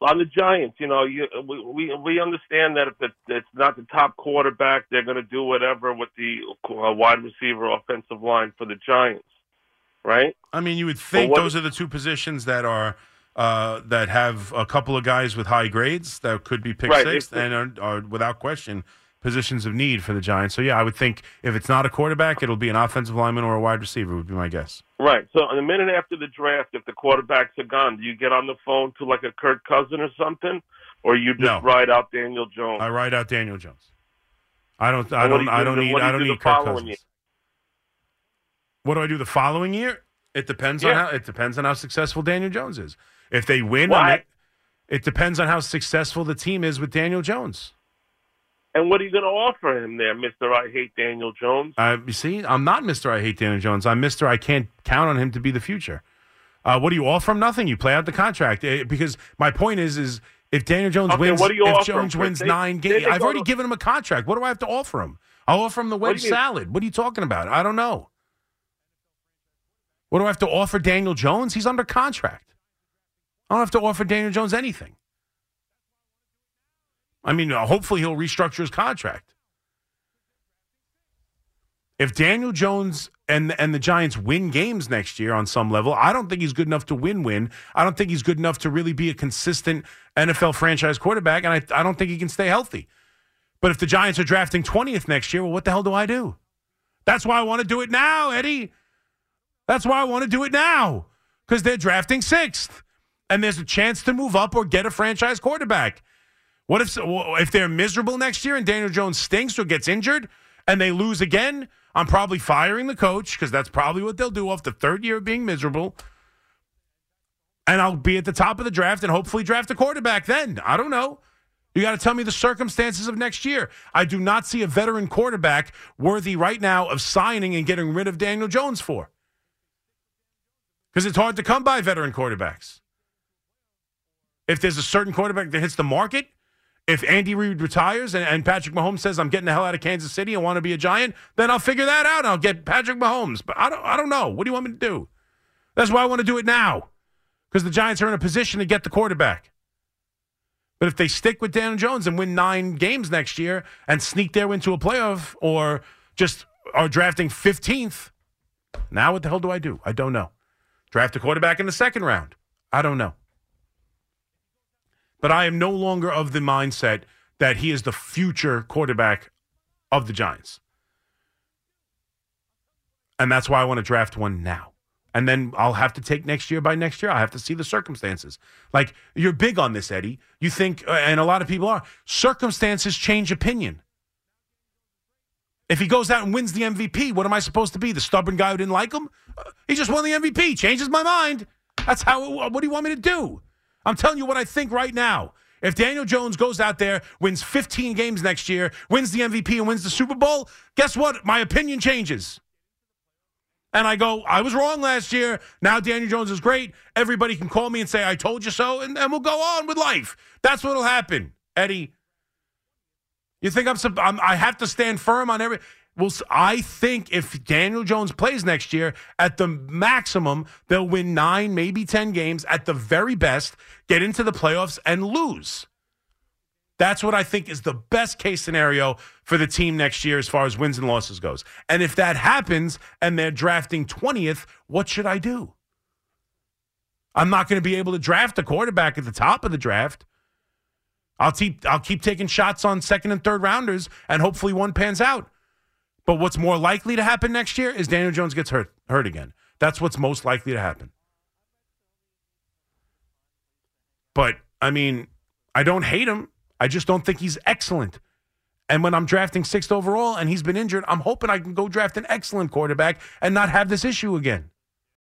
on the Giants, you know, you, we, we we understand that if it, it's not the top quarterback, they're going to do whatever with the uh, wide receiver offensive line for the Giants, right? I mean, you would think what- those are the two positions that are uh, that have a couple of guys with high grades that could be picked Right, it's- and are, are without question positions of need for the Giants. So yeah, I would think if it's not a quarterback, it'll be an offensive lineman or a wide receiver. Would be my guess. Right. So, the minute after the draft, if the quarterbacks are gone, do you get on the phone to like a Kirk Cousin or something, or you just No. ride out Daniel Jones? I write out Daniel Jones. I don't. I don't. do I do don't need. do I don't do need Kirk Cousins. year? What do I do the following year? It depends on how. It depends on how successful Daniel Jones is. If they win, it, it depends on how successful the team is with Daniel Jones. And what are you going to offer him there, Mister? I hate Daniel Jones. Uh, you see, I'm not Mister. I hate Daniel Jones. I'm Mister. I can't count on him to be the future. Uh, what do you offer him? Nothing. You play out the contract Eh, because my point is, is if Daniel Jones Okay, wins, what if offer him, Jones wins They- nine games, I've already to- given him a contract. What do I have to offer him? I'll offer him the wedge you- salad. What are you talking about? I don't know. What do I have to offer Daniel Jones? He's under contract. I don't have to offer Daniel Jones anything. I mean, uh, hopefully he'll restructure his contract. If Daniel Jones and and the Giants win games next year on some level, I don't think he's good enough to win-win. I don't think he's good enough to really be a consistent NFL franchise quarterback, and I, I don't think he can stay healthy. But if the Giants are drafting 20th next year, well, what the hell do I do? That's why I want to do it now, Eddie. That's why I want to do it now because they're drafting sixth, and there's a chance to move up or get a franchise quarterback. What if if they're miserable next year and Daniel Jones stinks or gets injured and they lose again? I'm probably firing the coach because that's probably what they'll do off the third year of being miserable. And I'll be at the top of the draft and hopefully draft a quarterback then. I don't know. You got to tell me the circumstances of next year. I do not see a veteran quarterback worthy right now of signing and getting rid of Daniel Jones for. Because it's hard to come by veteran quarterbacks. If there's a certain quarterback that hits the market, if Andy Reid retires and, and Patrick Mahomes says I'm getting the hell out of Kansas City and want to be a Giant, then I'll figure that out I'll get Patrick Mahomes. But I don't I don't know. What do you want me to do? That's why I want to do it now. Because the Giants are in a position to get the quarterback. But if they stick with Daniel Jones and win nine games next year and sneak their into a playoff or just are drafting 15th, now what the hell do I do? I don't know. Draft a quarterback in the second round. I don't know. But I am no longer of the mindset that he is the future quarterback of the Giants. And that's why I want to draft one now. And then I'll have to take next year by next year. I have to see the circumstances. Like you're big on this, Eddie. You think, uh, and a lot of people are, circumstances change opinion. If he goes out and wins the MVP, what am I supposed to be? The stubborn guy who didn't like him? Uh, he just won the MVP. Changes my mind. That's how. What do you want me to do? I'm telling you what I think right now. If Daniel Jones goes out there, wins 15 games next year, wins the MVP, and wins the Super Bowl, guess what? My opinion changes. And I go, I was wrong last year. Now Daniel Jones is great. Everybody can call me and say, I told you so, and, and we'll go on with life. That's what'll happen, Eddie. You think I'm, I'm I have to stand firm on every well I think if Daniel Jones plays next year at the maximum they'll win 9 maybe 10 games at the very best get into the playoffs and lose. That's what I think is the best case scenario for the team next year as far as wins and losses goes. And if that happens and they're drafting 20th, what should I do? I'm not going to be able to draft a quarterback at the top of the draft. I'll keep I'll keep taking shots on second and third rounders, and hopefully one pans out. But what's more likely to happen next year is Daniel Jones gets hurt hurt again. That's what's most likely to happen. But I mean, I don't hate him. I just don't think he's excellent. And when I'm drafting sixth overall and he's been injured, I'm hoping I can go draft an excellent quarterback and not have this issue again.